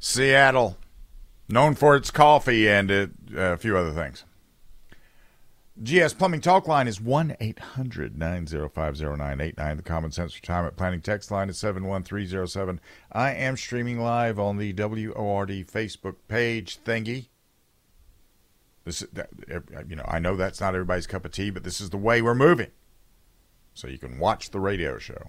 Seattle, known for its coffee and uh, a few other things. GS Plumbing Talk line is 1 800 905 0989. The Common Sense Retirement Planning text line is 71307. I am streaming live on the WORD Facebook page thingy. This, you know, I know that's not everybody's cup of tea, but this is the way we're moving. So you can watch the radio show.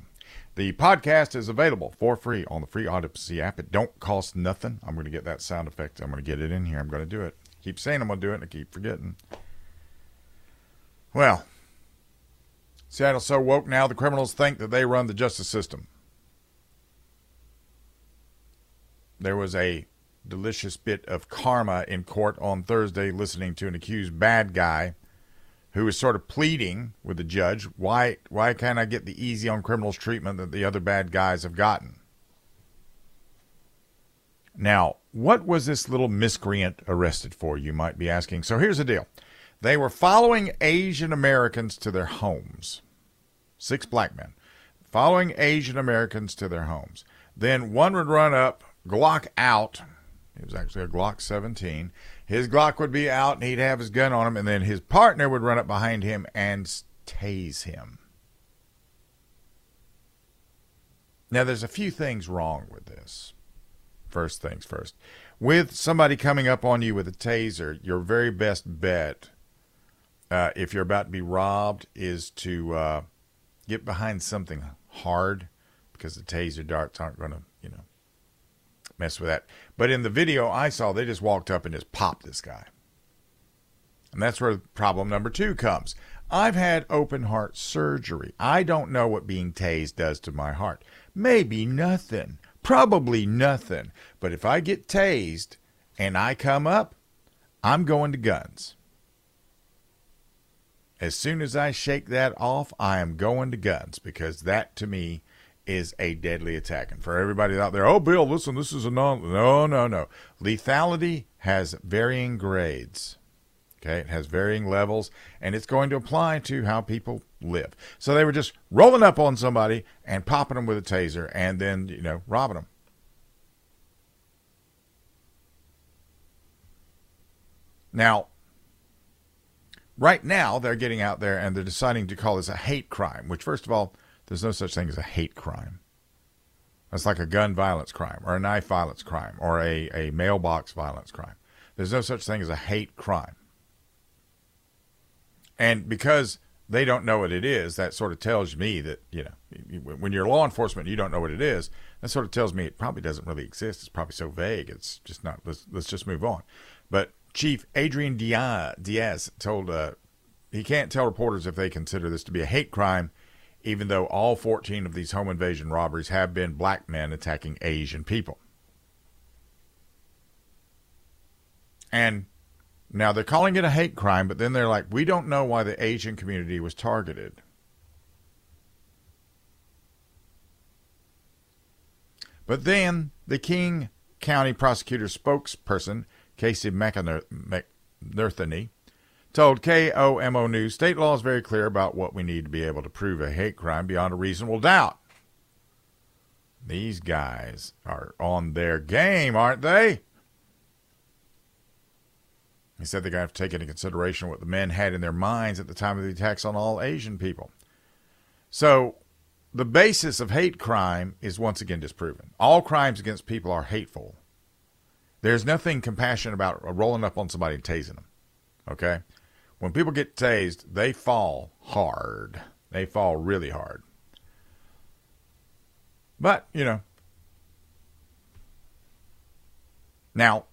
The podcast is available for free on the free Audacy app. It don't cost nothing. I'm going to get that sound effect. I'm going to get it in here. I'm going to do it. Keep saying I'm going to do it, and I keep forgetting. Well, Seattle's so woke now the criminals think that they run the justice system. There was a delicious bit of karma in court on Thursday listening to an accused bad guy who was sort of pleading with the judge, why why can't I get the easy on criminals treatment that the other bad guys have gotten? Now, what was this little miscreant arrested for, you might be asking? So here's the deal. They were following Asian Americans to their homes. Six black men following Asian Americans to their homes. Then one would run up, Glock out. It was actually a Glock 17. His Glock would be out and he'd have his gun on him, and then his partner would run up behind him and tase him. Now, there's a few things wrong with this. First things first. With somebody coming up on you with a taser, your very best bet uh, if you're about to be robbed, is to uh, get behind something hard because the taser darts aren't going to, mess with that. But in the video I saw, they just walked up and just popped this guy. And that's where problem number two comes. I've had open heart surgery. I don't know what being tased does to my heart. Maybe nothing. Probably nothing. But if I get tased and I come up, I'm going to guns. As soon as I shake that off, I am going to guns because that to me is a deadly attack. And for everybody out there, oh, Bill, listen, this is a non. No, no, no. Lethality has varying grades. Okay, it has varying levels, and it's going to apply to how people live. So they were just rolling up on somebody and popping them with a taser, and then you know robbing them. Now, Right now, they're getting out there and they're deciding to call this a hate crime, which, first of all, there's no such thing as a hate crime. That's like a gun violence crime or a knife violence crime or a, a mailbox violence crime. There's no such thing as a hate crime. And because they don't know what it is, that sort of tells me that, you know, when you're law enforcement, you don't know what it is. That sort of tells me it probably doesn't really exist. It's probably so vague. It's just not, let's, let's just move on. But Chief Adrian Diaz told uh, he can't tell reporters if they consider this to be a hate crime, even though all 14 of these home invasion robberies have been black men attacking Asian people. And now they're calling it a hate crime, but then they're like, we don't know why the Asian community was targeted. But then the King County prosecutor spokesperson Casey McNerthany, told KOMO News state law is very clear about what we need to be able to prove a hate crime beyond a reasonable doubt. These guys are on their game, aren't they? He said they're going to have to take into consideration what the men had in their minds at the time of the attacks on all Asian people. So, the basis of hate crime is once again disproven. All crimes against people are hateful. There's nothing compassionate about rolling up on somebody and tasing them. Okay? When people get tased, they fall hard. They fall really hard. But, you know. Now,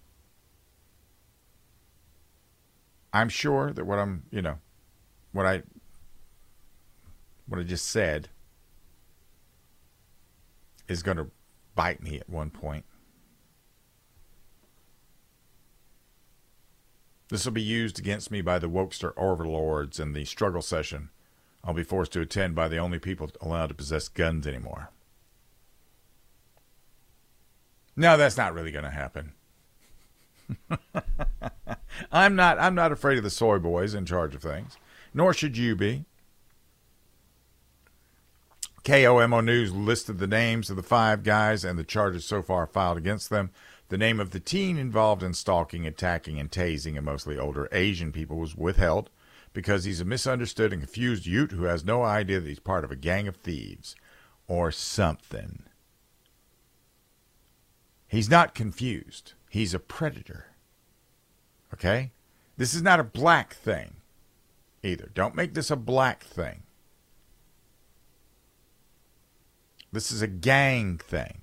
I'm sure that what I'm, you know, what I what I just said is going to bite me at one point. This will be used against me by the wokester overlords in the struggle session I'll be forced to attend by the only people allowed to possess guns anymore. No, that's not really going to happen. I'm not I'm not afraid of the soy boys in charge of things, nor should you be. KOMO News listed the names of the five guys and the charges so far filed against them. The name of the teen involved in stalking, attacking, and tasing a mostly older Asian people was withheld because he's a misunderstood and confused Ute who has no idea that he's part of a gang of thieves or something. He's not confused. He's a predator. Okay? This is not a black thing either. Don't make this a black thing. This is a gang thing.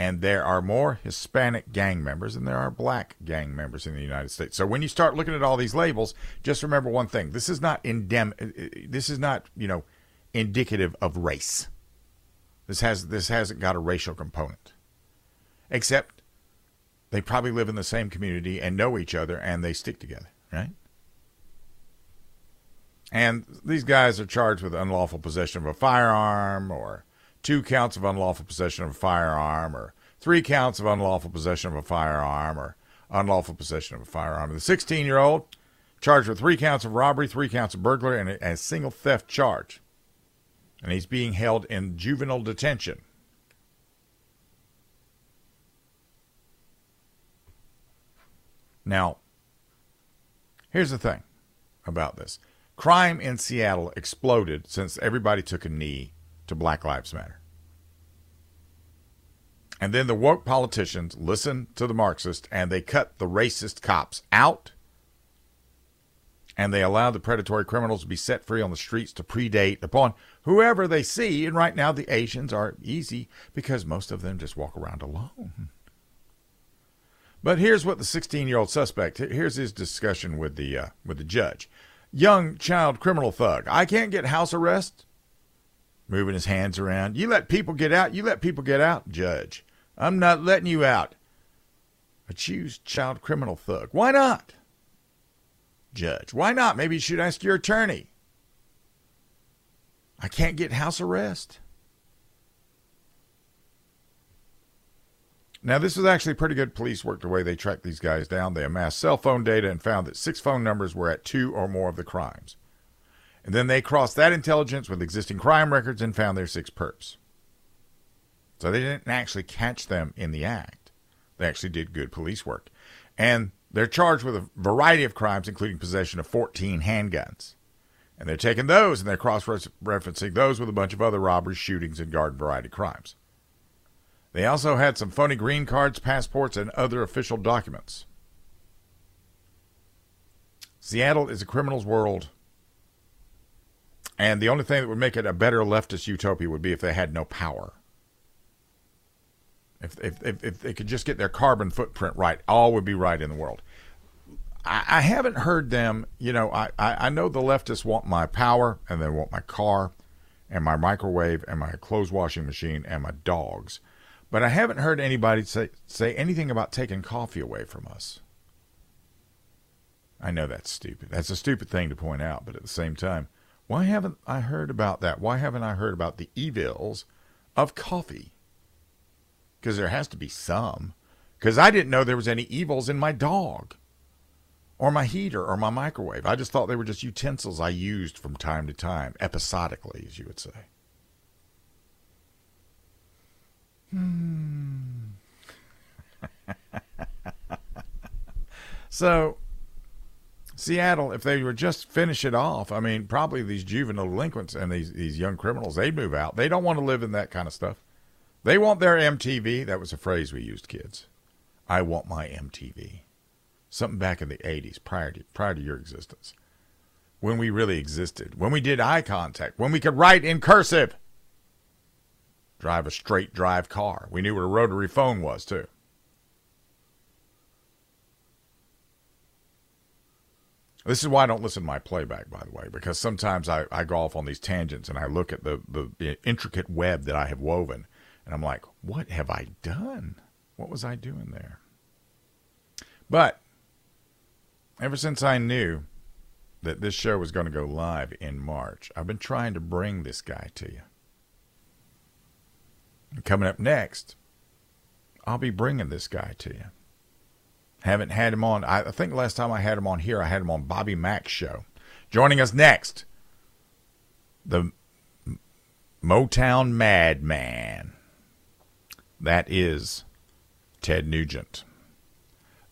And there are more Hispanic gang members than there are black gang members in the United States. So when you start looking at all these labels, just remember one thing. This is not indem- uh, uh, this is not, you know, indicative of race. This has this hasn't got a racial component. Except they probably live in the same community and know each other and they stick together, right? And these guys are charged with unlawful possession of a firearm or two counts of unlawful possession of a firearm or three counts of unlawful possession of a firearm or unlawful possession of a firearm. The 16 year old charged with three counts of robbery, three counts of burglary, and a, a single theft charge. And he's being held in juvenile detention. Now, here's the thing about this crime in Seattle exploded since everybody took a knee to Black Lives Matter. And then the woke politicians listen to the Marxists and they cut the racist cops out and they allow the predatory criminals to be set free on the streets to predate upon whoever they see. And right now, the Asians are easy because most of them just walk around alone. But here's what the 16-year-old suspect. Here's his discussion with the uh, with the judge. Young child criminal thug. I can't get house arrest moving his hands around. You let people get out. You let people get out. Judge, I'm not letting you out. Accused child criminal thug. Why not? Judge, why not? Maybe you should ask your attorney. I can't get house arrest. Now, this was actually pretty good police work the way they tracked these guys down. They amassed cell phone data and found that six phone numbers were at two or more of the crimes. And then they crossed that intelligence with existing crime records and found their six perps. So they didn't actually catch them in the act. They actually did good police work. And they're charged with a variety of crimes, including possession of 14 handguns. And they're taking those and they're cross referencing those with a bunch of other robberies, shootings, and garden variety crimes. They also had some phony green cards, passports, and other official documents. Seattle is a criminal's world and the only thing that would make it a better leftist utopia would be if they had no power. If, if, if, if they could just get their carbon footprint right, all would be right in the world. I, I haven't heard them, you know, I, I, I know the leftists want my power and they want my car and my microwave and my clothes washing machine and my dogs. But I haven't heard anybody say, say anything about taking coffee away from us. I know that's stupid. That's a stupid thing to point out, but at the same time, why haven't I heard about that? Why haven't I heard about the evils of coffee? Because there has to be some. Because I didn't know there was any evils in my dog or my heater or my microwave. I just thought they were just utensils I used from time to time, episodically, as you would say. Hmm. so Seattle, if they were just finish it off, I mean, probably these juvenile delinquents and these these young criminals, they'd move out. They don't want to live in that kind of stuff. They want their MTV. That was a phrase we used, kids. I want my MTV. Something back in the '80s, prior to prior to your existence, when we really existed, when we did eye contact, when we could write in cursive, drive a straight drive car. We knew what a rotary phone was too. This is why I don't listen to my playback, by the way, because sometimes I, I go off on these tangents and I look at the, the, intricate web that I have woven, and I'm like, what have I done? What was I doing there? But ever since I knew that this show was going to go live in March, I've been trying to bring this guy to you. And coming up next, I'll be bringing this guy to you. Haven't had him on. I think last time I had him on here, I had him on Bobby Mack's show. Joining us next, the Motown Madman. That is Ted Nugent.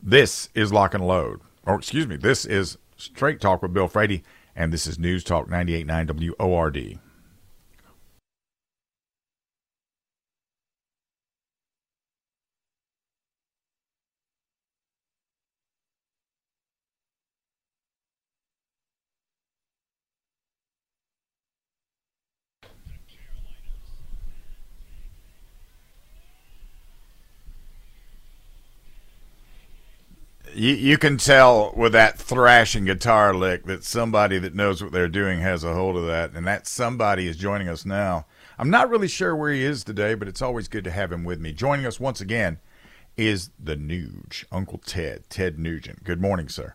This is Lock and Load. Or, excuse me, this is Straight Talk with Bill Frady, and this is News Talk 98.9 WORD. You, you can tell with that thrashing guitar lick that somebody that knows what they're doing has a hold of that, and that somebody is joining us now. I'm not really sure where he is today, but it's always good to have him with me. Joining us once again is the Nuge, Uncle Ted, Ted Nugent. Good morning, sir.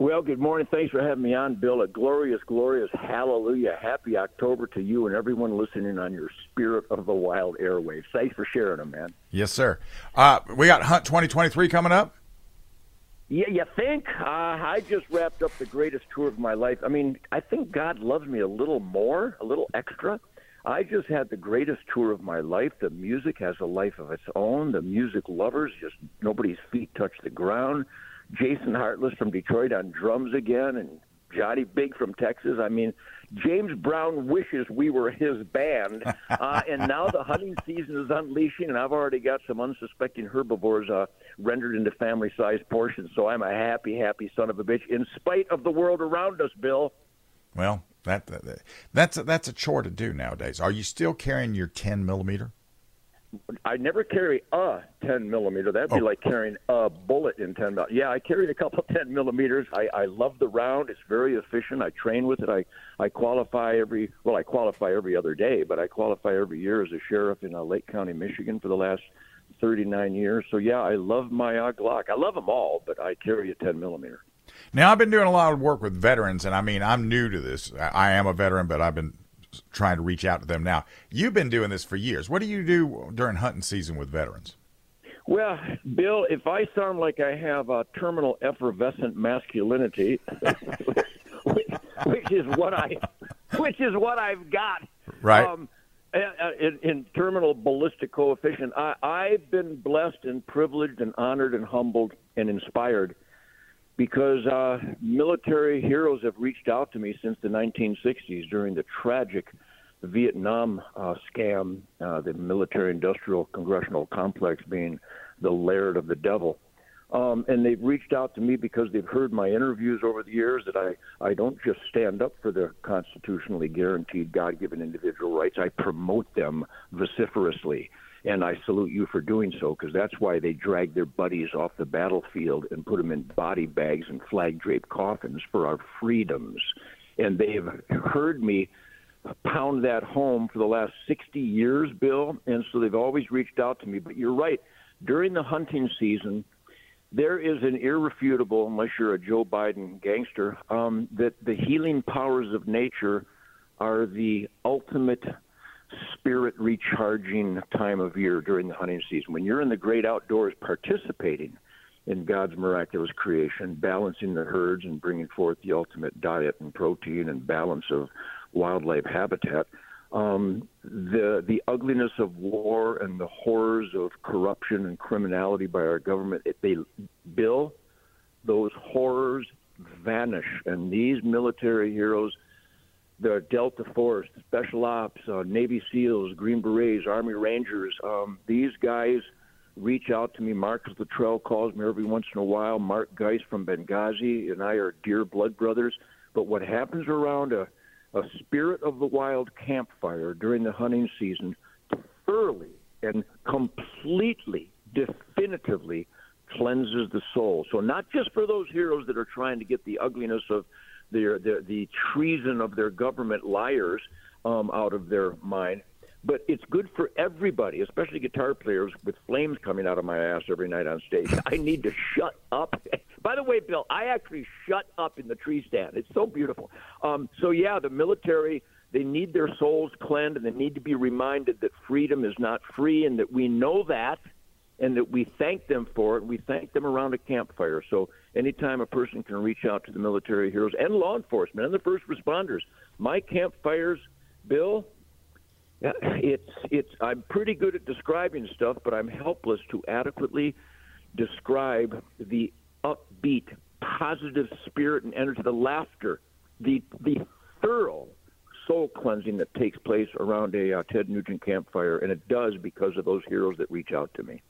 Well, good morning. Thanks for having me on, Bill. A glorious, glorious hallelujah. Happy October to you and everyone listening on your Spirit of the Wild airwaves. Thanks for sharing them, man. Yes, sir. Uh, we got Hunt 2023 coming up. Yeah, you think? Uh, I just wrapped up the greatest tour of my life. I mean, I think God loves me a little more, a little extra. I just had the greatest tour of my life. The music has a life of its own. The music lovers, just nobody's feet touch the ground. Jason Hartless from Detroit on drums again, and Johnny Big from Texas. I mean, James Brown wishes we were his band. Uh, and now the hunting season is unleashing, and I've already got some unsuspecting herbivores uh, rendered into family sized portions. So I'm a happy, happy son of a bitch, in spite of the world around us, Bill. Well, that, that that's that's a chore to do nowadays. Are you still carrying your 10 millimeter? I never carry a 10 millimeter. That'd be oh. like carrying a bullet in 10 millimeter. Yeah, I carried a couple 10 millimeters. I, I love the round. It's very efficient. I train with it. I, I qualify every, well, I qualify every other day, but I qualify every year as a sheriff in uh, Lake County, Michigan for the last 39 years. So yeah, I love my uh, Glock. I love them all, but I carry a 10 millimeter. Now I've been doing a lot of work with veterans, and I mean I'm new to this. I am a veteran, but I've been trying to reach out to them now. You've been doing this for years. What do you do during hunting season with veterans? Well, Bill, if I sound like I have a terminal effervescent masculinity, which, which, is what I, which is what I've got, right? Um, in, in, terminal ballistic coefficient, I, I've been blessed and privileged and honored and humbled and inspired because uh, military heroes have reached out to me since the 1960s during the tragic Vietnam uh, scam, uh, the military industrial congressional complex being the lair of the devil. Um, and they've reached out to me because they've heard my interviews over the years that I, I don't just stand up for the constitutionally guaranteed God given individual rights, I promote them vociferously and I salute you for doing so because that's why they drag their buddies off the battlefield and put them in body bags and flag draped coffins for our freedoms. And they've heard me pound that home for the last 60 years, Bill, and so they've always reached out to me. But you're right. During the hunting season, there is an irrefutable, unless you're a Joe Biden gangster, um, that the healing powers of nature are the ultimate spirit recharging time of year during the hunting season. When you're in the great outdoors participating in God's miraculous creation, balancing the herds and bringing forth the ultimate diet and protein and balance of wildlife habitat, um, the the ugliness of war and the horrors of corruption and criminality by our government, if they bill those horrors vanish, and these military heroes the Delta Force, Special Ops, uh, Navy SEALs, Green Berets, Army Rangers. Um, these guys reach out to me. Marcus Luttrell calls me every once in a while. Mark Geist from Benghazi and I are dear blood brothers. But what happens around a, a spirit of the wild campfire during the hunting season thoroughly and completely, definitively cleanses the soul. So not just for those heroes that are trying to get the ugliness of their, their the treason of their government liars um, out of their mind. But it's good for everybody, especially guitar players with flames coming out of my ass every night on stage. I need to shut up. By the way, Bill, I actually shut up in the tree stand. It's so beautiful. Um, so yeah, the military they need their souls cleansed and they need to be reminded that freedom is not free and that we know that and that we thank them for it. We thank them around a campfire. So anytime a person can reach out to the military heroes and law enforcement and the first responders, my campfires, Bill, it's it's I'm pretty good at describing stuff, but I'm helpless to adequately describe the upbeat, positive spirit and energy, the laughter, the the thorough soul cleansing that takes place around a uh, Ted Nugent campfire, and it does because of those heroes that reach out to me.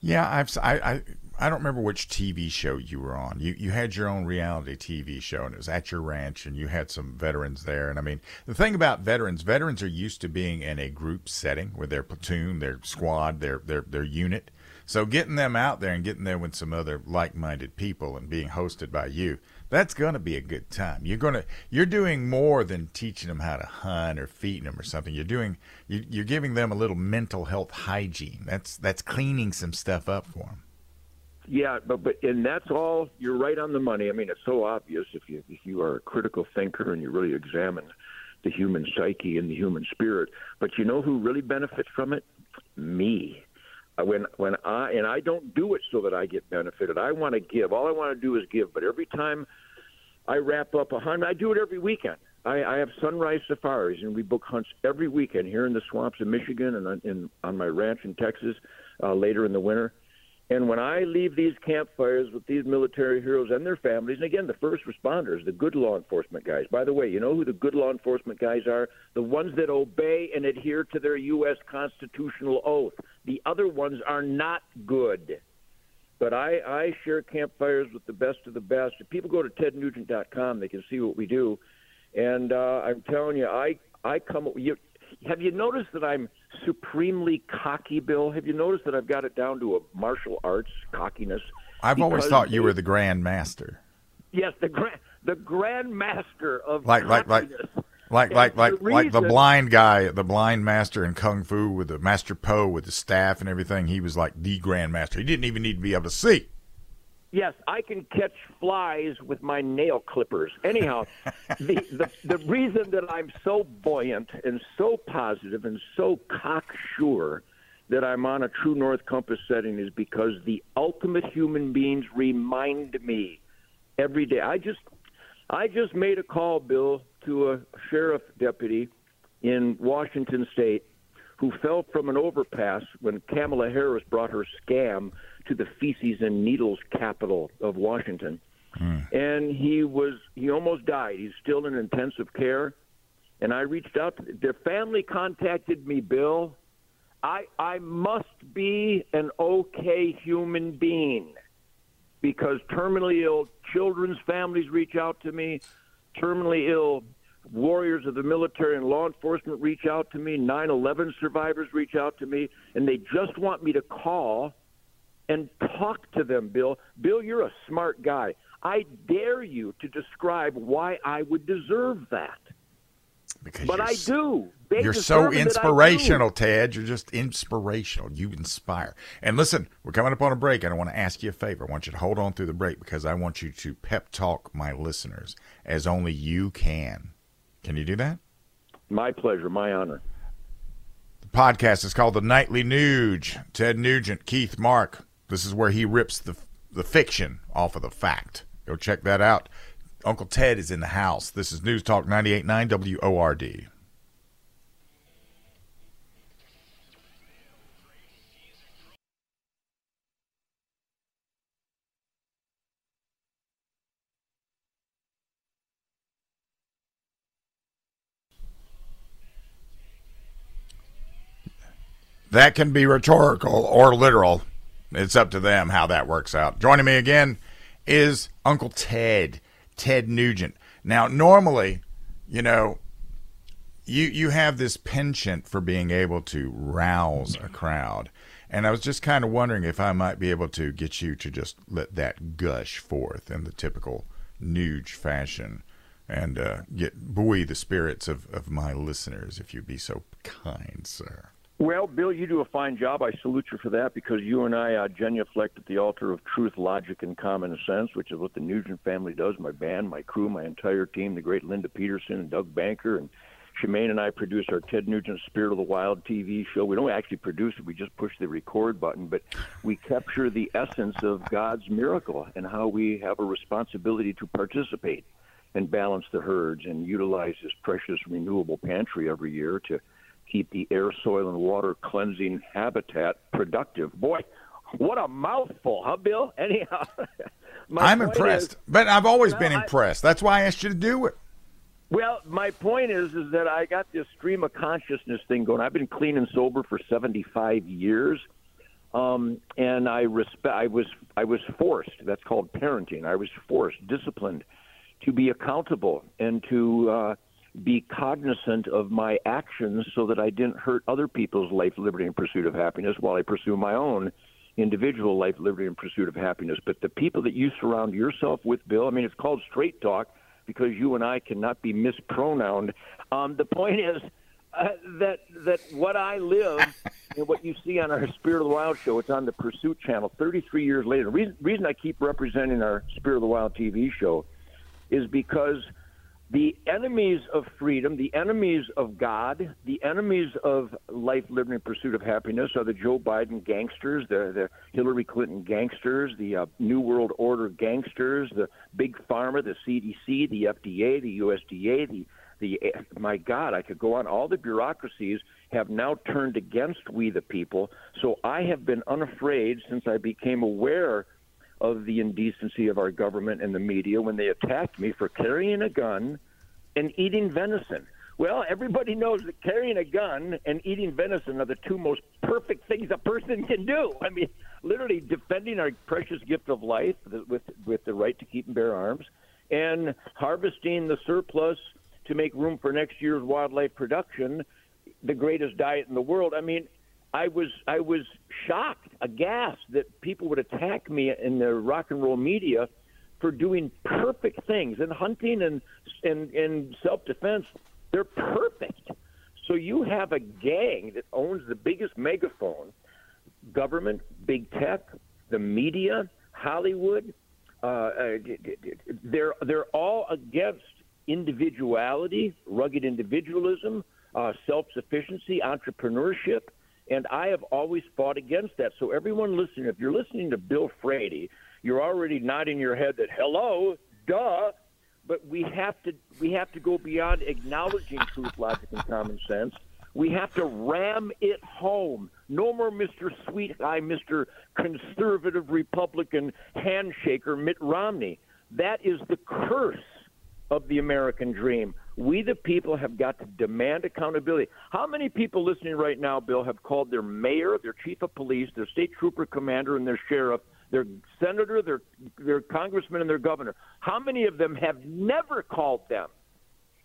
Yeah, I've I, I I don't remember which TV show you were on. You you had your own reality TV show, and it was at your ranch, and you had some veterans there. And I mean, the thing about veterans, veterans are used to being in a group setting with their platoon, their squad, their their their unit. So getting them out there and getting there with some other like-minded people and being hosted by you, that's going to be a good time. You're going to you're doing more than teaching them how to hunt or feeding them or something. You're doing you, you're giving them a little mental health hygiene. That's that's cleaning some stuff up for them. Yeah, but but and that's all. You're right on the money. I mean, it's so obvious if you if you are a critical thinker and you really examine the human psyche and the human spirit. But you know who really benefits from it? Me. Uh, when when I and I don't do it so that I get benefited. I want to give. All I want to do is give. But every time I wrap up a hunt, I do it every weekend. I, I have sunrise safaris, and we book hunts every weekend here in the swamps of Michigan and in, on my ranch in Texas uh, later in the winter. And when I leave these campfires with these military heroes and their families, and again, the first responders, the good law enforcement guys. By the way, you know who the good law enforcement guys are? The ones that obey and adhere to their U.S. constitutional oath. The other ones are not good. But I, I share campfires with the best of the best. If people go to tednugent.com, they can see what we do. And uh, I'm telling you, I, I come. You, have you noticed that I'm supremely cocky, Bill? Have you noticed that I've got it down to a martial arts cockiness? I've always thought you were the grand master. Yes, the grand the grand master of like like like like like like the like the blind guy, the blind master in kung fu with the master Po with the staff and everything. He was like the grand master. He didn't even need to be able to see. Yes, I can catch flies with my nail clippers. Anyhow, the, the the reason that I'm so buoyant and so positive and so cocksure that I'm on a true north compass setting is because the ultimate human beings remind me every day. I just I just made a call, Bill, to a sheriff deputy in Washington State who fell from an overpass when Kamala Harris brought her scam to the feces and needles capital of Washington. Mm. And he was he almost died. He's still in intensive care. And I reached out to their family contacted me, Bill. I I must be an okay human being because terminally ill children's families reach out to me, terminally ill warriors of the military and law enforcement reach out to me, 9/11 survivors reach out to me, and they just want me to call and talk to them, Bill. Bill, you're a smart guy. I dare you to describe why I would deserve that. Because but I do. They you're so inspirational, Ted. You're just inspirational. You inspire. And listen, we're coming up on a break, and I want to ask you a favor. I want you to hold on through the break because I want you to pep talk my listeners as only you can. Can you do that? My pleasure. My honor. The podcast is called The Nightly Nuge. Ted Nugent, Keith Mark, this is where he rips the the fiction off of the fact. Go check that out. Uncle Ted is in the house. This is News Talk 98.9 WORD. That can be rhetorical or literal. It's up to them how that works out. Joining me again is Uncle Ted, Ted Nugent. Now, normally, you know, you you have this penchant for being able to rouse a crowd. And I was just kind of wondering if I might be able to get you to just let that gush forth in the typical Nuge fashion and uh, get buoy the spirits of, of my listeners, if you'd be so kind, sir. Well, Bill, you do a fine job. I salute you for that because you and I uh, genuflect at the altar of truth, logic, and common sense, which is what the Nugent family does. My band, my crew, my entire team, the great Linda Peterson and Doug Banker and Shemane and I produce our Ted Nugent Spirit of the Wild TV show. We don't actually produce it; we just push the record button. But we capture the essence of God's miracle and how we have a responsibility to participate. and balance the herds and utilize this precious renewable pantry every year to keep the air, soil, and water cleansing habitat productive. Boy, what a mouthful, huh, Bill? Anyhow, I'm impressed, is, but I've always well, been I, impressed. That's why I asked you to do it. Well, my point is, is that I got this stream of consciousness thing going. I've been clean and sober for 75 years, um, and I respect. I was I was forced. That's called parenting. I was forced, disciplined, to be accountable and to uh, be cognizant of my actions, so that I didn't hurt other people's life, liberty, and pursuit of happiness, while I pursue my own individual life, liberty, and pursuit of happiness. But the people that you surround yourself with, Bill. I mean, it's called straight talk because you and I cannot be mispronounced. Um, the point is uh, that that what I live and what you see on our Spirit of the Wild show, it's on the Pursuit channel. Thirty-three years later, the reason, reason I keep representing our Spirit of the Wild TV show is because the enemies of freedom, the enemies of God, the enemies of life, liberty, and pursuit of happiness are the Joe Biden gangsters, the, the Hillary Clinton gangsters, the uh, New World Order gangsters, the big pharma, the CDC, the FDA, the USDA, the the my God, I could go on. All the bureaucracies have now turned against we the people. So I have been unafraid since I became aware of the indecency of our government and the media when they attacked me for carrying a gun and eating venison. Well, everybody knows that carrying a gun and eating venison are the two most perfect things a person can do. I mean, literally defending our precious gift of life with with the right to keep and bear arms, and harvesting the surplus to make room for next year's wildlife production, the greatest diet in the world. I mean, I was I was shocked, aghast that people would attack me in the rock and roll media for doing perfect things and hunting and and, and self defense. They're perfect. So you have a gang that owns the biggest megaphone, government, big tech, the media, Hollywood. Uh, uh they're they're all against individuality, rugged individualism, uh, self sufficiency, entrepreneurship. And I have always fought against that. So, everyone listening, if you're listening to Bill Frady, you're already nodding your head that, hello, duh. But we have to we have to go beyond acknowledging truth, logic, and common sense. We have to ram it home. No more Mr. Sweet Guy, Mr. Conservative Republican handshaker Mitt Romney. That is the curse of the American dream. We, the people, have got to demand accountability. How many people listening right now, Bill, have called their mayor, their chief of police, their state trooper commander, and their sheriff, their senator, their, their congressman, and their governor? How many of them have never called them?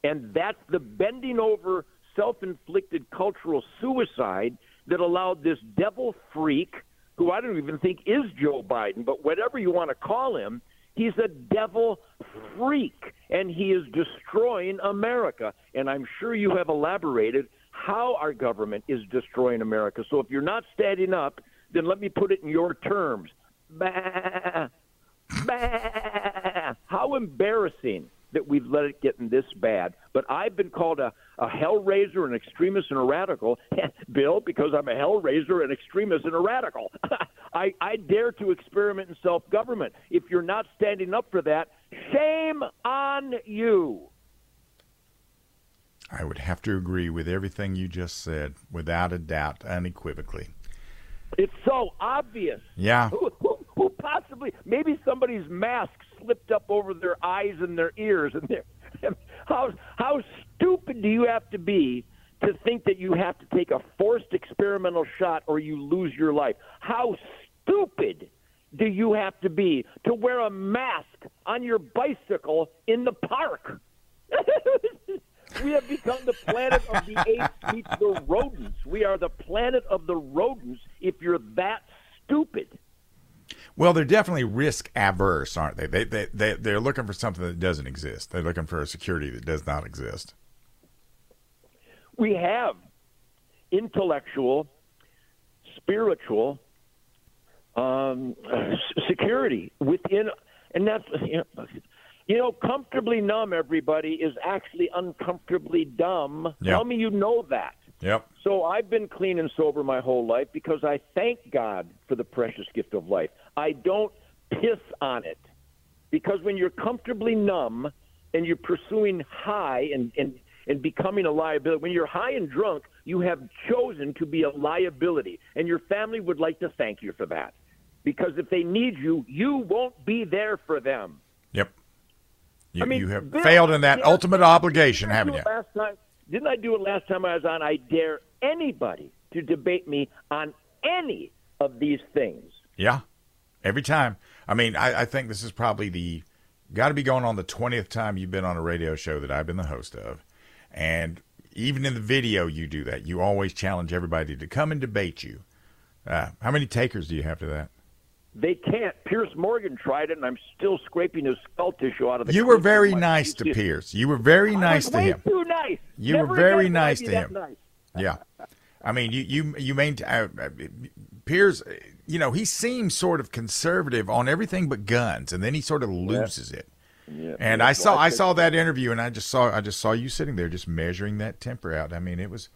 And that's the bending over, self inflicted cultural suicide that allowed this devil freak, who I don't even think is Joe Biden, but whatever you want to call him, He's a devil freak, and he is destroying America. And I'm sure you have elaborated how our government is destroying America. So if you're not standing up, then let me put it in your terms. Bah, bah. How embarrassing that we've let it get in this bad. But I've been called a, a hellraiser, an extremist, and a radical, Bill, because I'm a hellraiser, an extremist, and a radical. I, I dare to experiment in self government. If you're not standing up for that, shame on you. I would have to agree with everything you just said, without a doubt, unequivocally. It's so obvious. Yeah. Who, who, who possibly? Maybe somebody's mask slipped up over their eyes and their ears, and how how stupid do you have to be to think that you have to take a forced experimental shot or you lose your life? How stupid do you have to be to wear a mask on your bicycle in the park? we have become the planet of the apes meets the rodents. We are the planet of the rodents if you're that stupid. Well, they're definitely risk averse, aren't they? They, they, they? They're looking for something that doesn't exist. They're looking for a security that does not exist. We have intellectual, spiritual, um, security within, and that's you know, you know, comfortably numb. Everybody is actually uncomfortably dumb. Yep. Tell me you know that. Yep. So I've been clean and sober my whole life because I thank God for the precious gift of life. I don't piss on it because when you're comfortably numb and you're pursuing high and, and, and becoming a liability. When you're high and drunk, you have chosen to be a liability, and your family would like to thank you for that. Because if they need you, you won't be there for them. Yep. You, I mean, you have failed in that yeah, ultimate obligation, haven't you? Last time, didn't I do it last time I was on? I dare anybody to debate me on any of these things. Yeah, every time. I mean, I, I think this is probably the got to be going on the twentieth time you've been on a radio show that I've been the host of, and even in the video you do that. You always challenge everybody to come and debate you. Uh, how many takers do you have to that? They can't. Piers Morgan tried it, and I'm still scraping his skull tissue out of the. You were very nice to. Piers. You were very nice to him. Too nice. You Never were very I nice to him. nice. Yeah. I mean, you you you maintain uh, uh, Piers. You know, he seems sort of conservative on everything but guns, and then he sort of loses it. Yeah. And Yeah, I saw I think- saw that interview, and I just saw I just saw you sitting there, just measuring that temper out. I mean, it was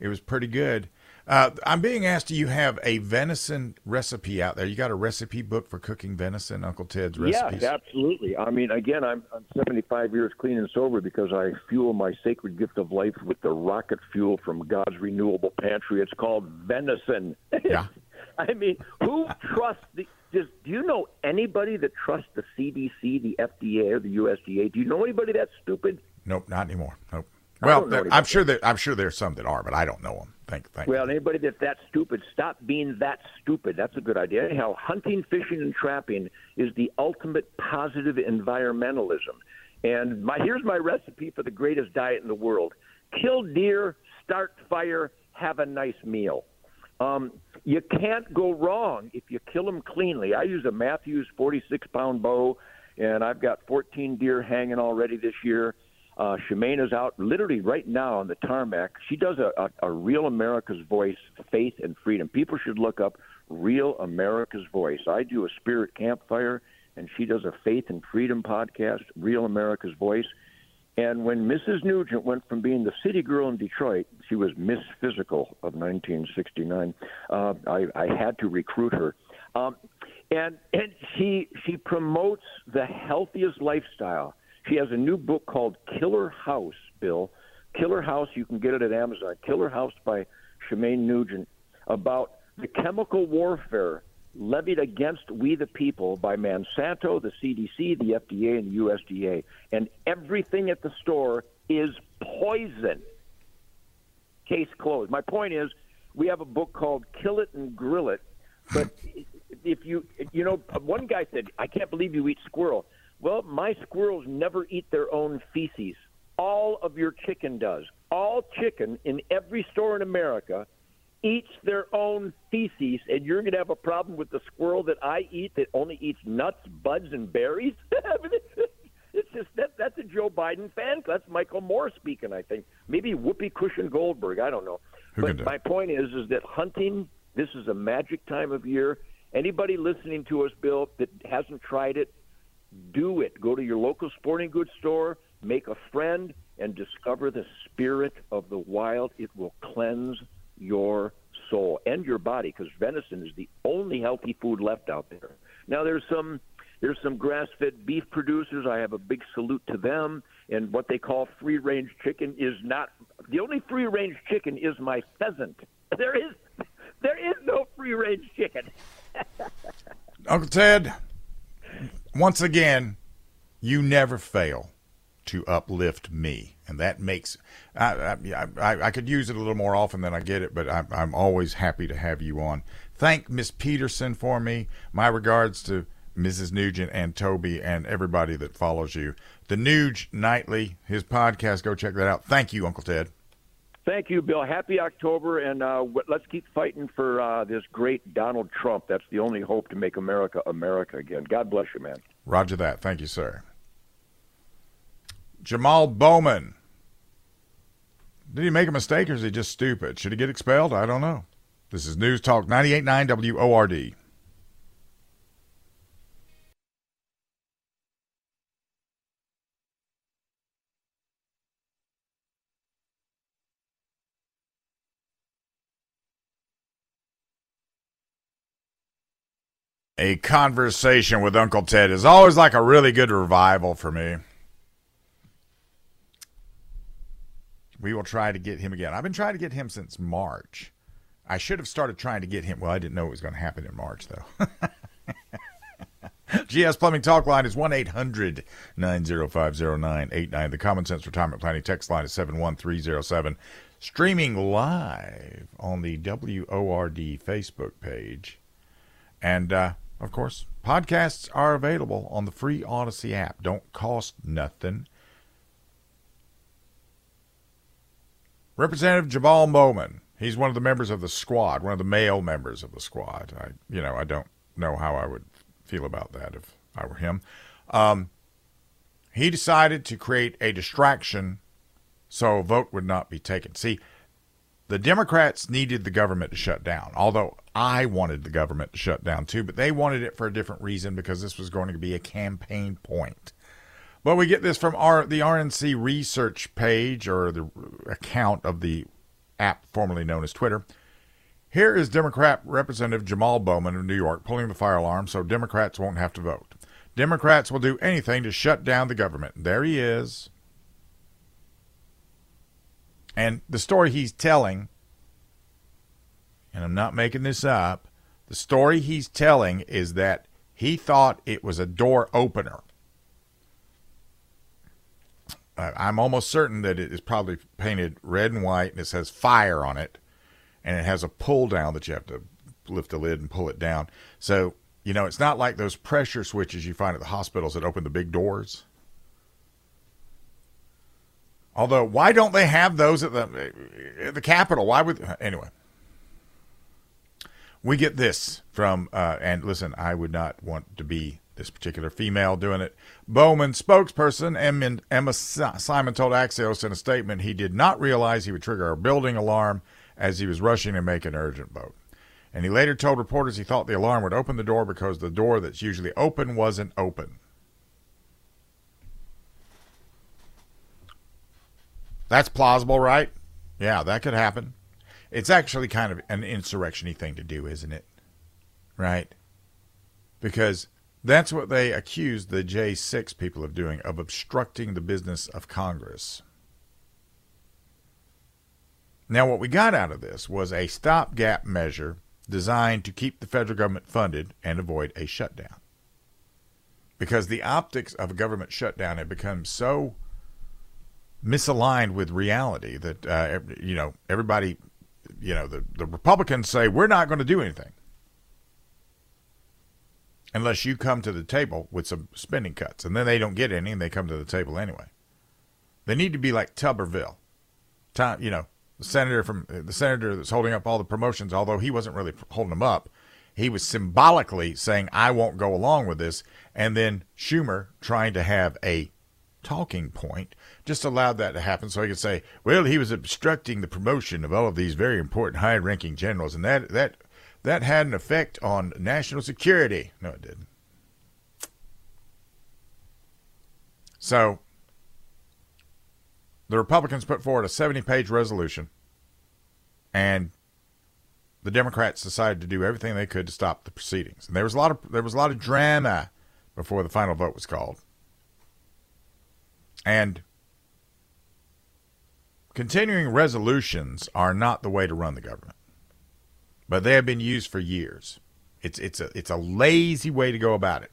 it was pretty good. Uh, I'm being asked, do you have a venison recipe out there? You got a recipe book for cooking venison, Uncle Ted's recipes? Yes, absolutely. I mean, again, I'm, I'm 75 years clean and sober because I fuel my sacred gift of life with the rocket fuel from God's renewable pantry. It's called venison. Yeah. I mean, who trusts the? Does, do you know anybody that trusts the CDC, the FDA, or the USDA? Do you know anybody that's stupid? Nope, not anymore. Nope. Well, there- I'm sure that I'm sure there's some that are, but I don't know them. Thank, thank. Well, anybody that's that stupid, stop being that stupid. That's a good idea. Anyhow, hunting, fishing, and trapping is the ultimate positive environmentalism. And my here's my recipe for the greatest diet in the world: kill deer, start fire, have a nice meal. Um, you can't go wrong if you kill them cleanly. I use a Mathews 46 pound bow, and I've got 14 deer hanging already this year. Uh, is out literally right now on the tarmac. She does a, a, a Real America's Voice, Faith and Freedom. People should look up Real America's Voice. I do a spirit campfire, and she does a Faith and Freedom podcast, Real America's Voice. And when Mrs. Nugent went from being the city girl in Detroit, she was Miss Physical of 1969. Uh, I, I had to recruit her, um, and and she she promotes the healthiest lifestyle. She has a new book called Killer House. Bill, Killer House. You can get it at Amazon. Killer House by Shemane Nugent about the chemical warfare levied against we the people by Monsanto, the CDC, the FDA, and the USDA. And everything at the store is poison. Case closed. My point is, we have a book called Kill It and Grill It. But if you, you know, one guy said, I can't believe you eat squirrel. Well, my squirrels never eat their own feces. All of your chicken does. All chicken in every store in America eats their own feces, and you're going to have a problem with the squirrel that I eat that only eats nuts, buds, and berries. It's just that that's a Joe Biden fan. That's Michael Moore speaking. I think maybe Whoopi Cushion Goldberg. I don't know. Who but my point is, is that hunting. This is a magic time of year. Anybody listening to us, Bill, that hasn't tried it, do it. Go to your local sporting goods store, make a friend, and discover the spirit of the wild. It will cleanse your soul and your body because venison is the only healthy food left out there. Now there's some there's some grass-fed beef producers. I have a big salute to them. And what they call free-range chicken is not the only free-range chicken is my pheasant. There is there is no free-range chicken. Uncle Ted, once again, you never fail to uplift me, and that makes I I, I, I could use it a little more often than I get it, but I'm, I'm always happy to have you on. Thank Miss Peterson for me. My regards to Mrs. Nugent and Toby and everybody that follows you. The Nuge Nightly, his podcast. Go check that out. Thank you, Uncle Ted. Thank you, Bill. Happy October, and uh, let's keep fighting for uh, this great Donald Trump. That's the only hope to make America America again. God bless you, man. Roger that. Thank you, sir. Jamal Bowman. Did he make a mistake or is he just stupid? Should he get expelled? I don't know. This is News Talk 98.9 WORD. A conversation with Uncle Ted is always like a really good revival for me. we will try to get him again. I've been trying to get him since March. I should have started trying to get him. Well, I didn't know it was going to happen in March, though. GS Plumbing Talk line is 1 800 905 0989. The Common Sense Retirement Planning text line is 71307. Streaming live on the WORD Facebook page. And, uh, of course, podcasts are available on the free Odyssey app. Don't cost nothing. Representative Jamaal Bowman. He's one of the members of the squad, one of the male members of the squad. I, you know, I don't know how I would feel about that if I were him. Um, he decided to create a distraction so a vote would not be taken. See, the Democrats needed the government to shut down, although I wanted the government to shut down too, but they wanted it for a different reason because this was going to be a campaign point. But we get this from our, the RNC research page or the account of the app formerly known as Twitter. Here is Democrat Representative Jamaal Bowman of New York pulling the fire alarm so Democrats won't have to vote. Democrats will do anything to shut down the government. There he is. And the story he's telling, and I'm not making this up, the story he's telling is that he thought it was a door opener. Uh, I'm almost certain that it is probably painted red and white and it says fire on it and it has a pull down that you have to lift the lid and pull it down. So, you know, it's not like those pressure switches you find at the hospitals that open the big doors. Although, why don't they have those at the at the Capitol? Why would anyway? We get this from uh, and listen, I would not want to be this particular female doing it. Bowman spokesperson Emma Simon told Axios in a statement he did not realize he would trigger a building alarm as he was rushing to make an urgent vote. And he later told reporters he thought the alarm would open the door because the door that's usually open wasn't open. That's plausible, right? Yeah, that could happen. It's actually kind of an insurrectiony thing to do, isn't it? Right? Because that's what they accused the J6 people of doing, of obstructing the business of Congress. Now, what we got out of this was a stopgap measure designed to keep the federal government funded and avoid a shutdown. Because the optics of a government shutdown have become so misaligned with reality that, uh, you know, everybody, you know, the, the Republicans say, we're not going to do anything unless you come to the table with some spending cuts. And then they don't get any and they come to the table anyway. They need to be like Tuberville. Time, you know, the senator from the senator that's holding up all the promotions, although he wasn't really holding them up, he was symbolically saying, "I won't go along with this," and then Schumer trying to have a talking point just allowed that to happen so he could say, "Well, he was obstructing the promotion of all of these very important high-ranking generals, and that that that had an effect on national security." No, it didn't. So the Republicans put forward a 70 page resolution, and the Democrats decided to do everything they could to stop the proceedings. And there was a lot of there was a lot of drama before the final vote was called. And continuing resolutions are not the way to run the government. But they have been used for years. It's it's a it's a lazy way to go about it.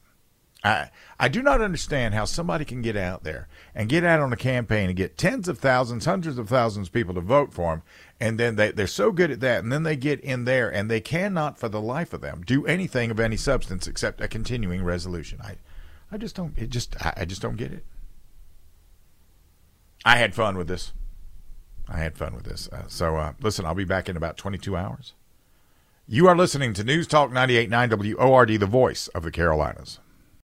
I I do not understand how somebody can get out there and get out on a campaign and get tens of thousands, hundreds of thousands of people to vote for them, and then they they're so good at that, and then they get in there and they cannot, for the life of them, do anything of any substance except a continuing resolution. I I just don't it just I, I just don't get it. I had fun with this. I had fun with this. Uh, so uh, listen, I'll be back in about 22 hours. You are listening to News Talk 98.9 WORD, the voice of the Carolinas.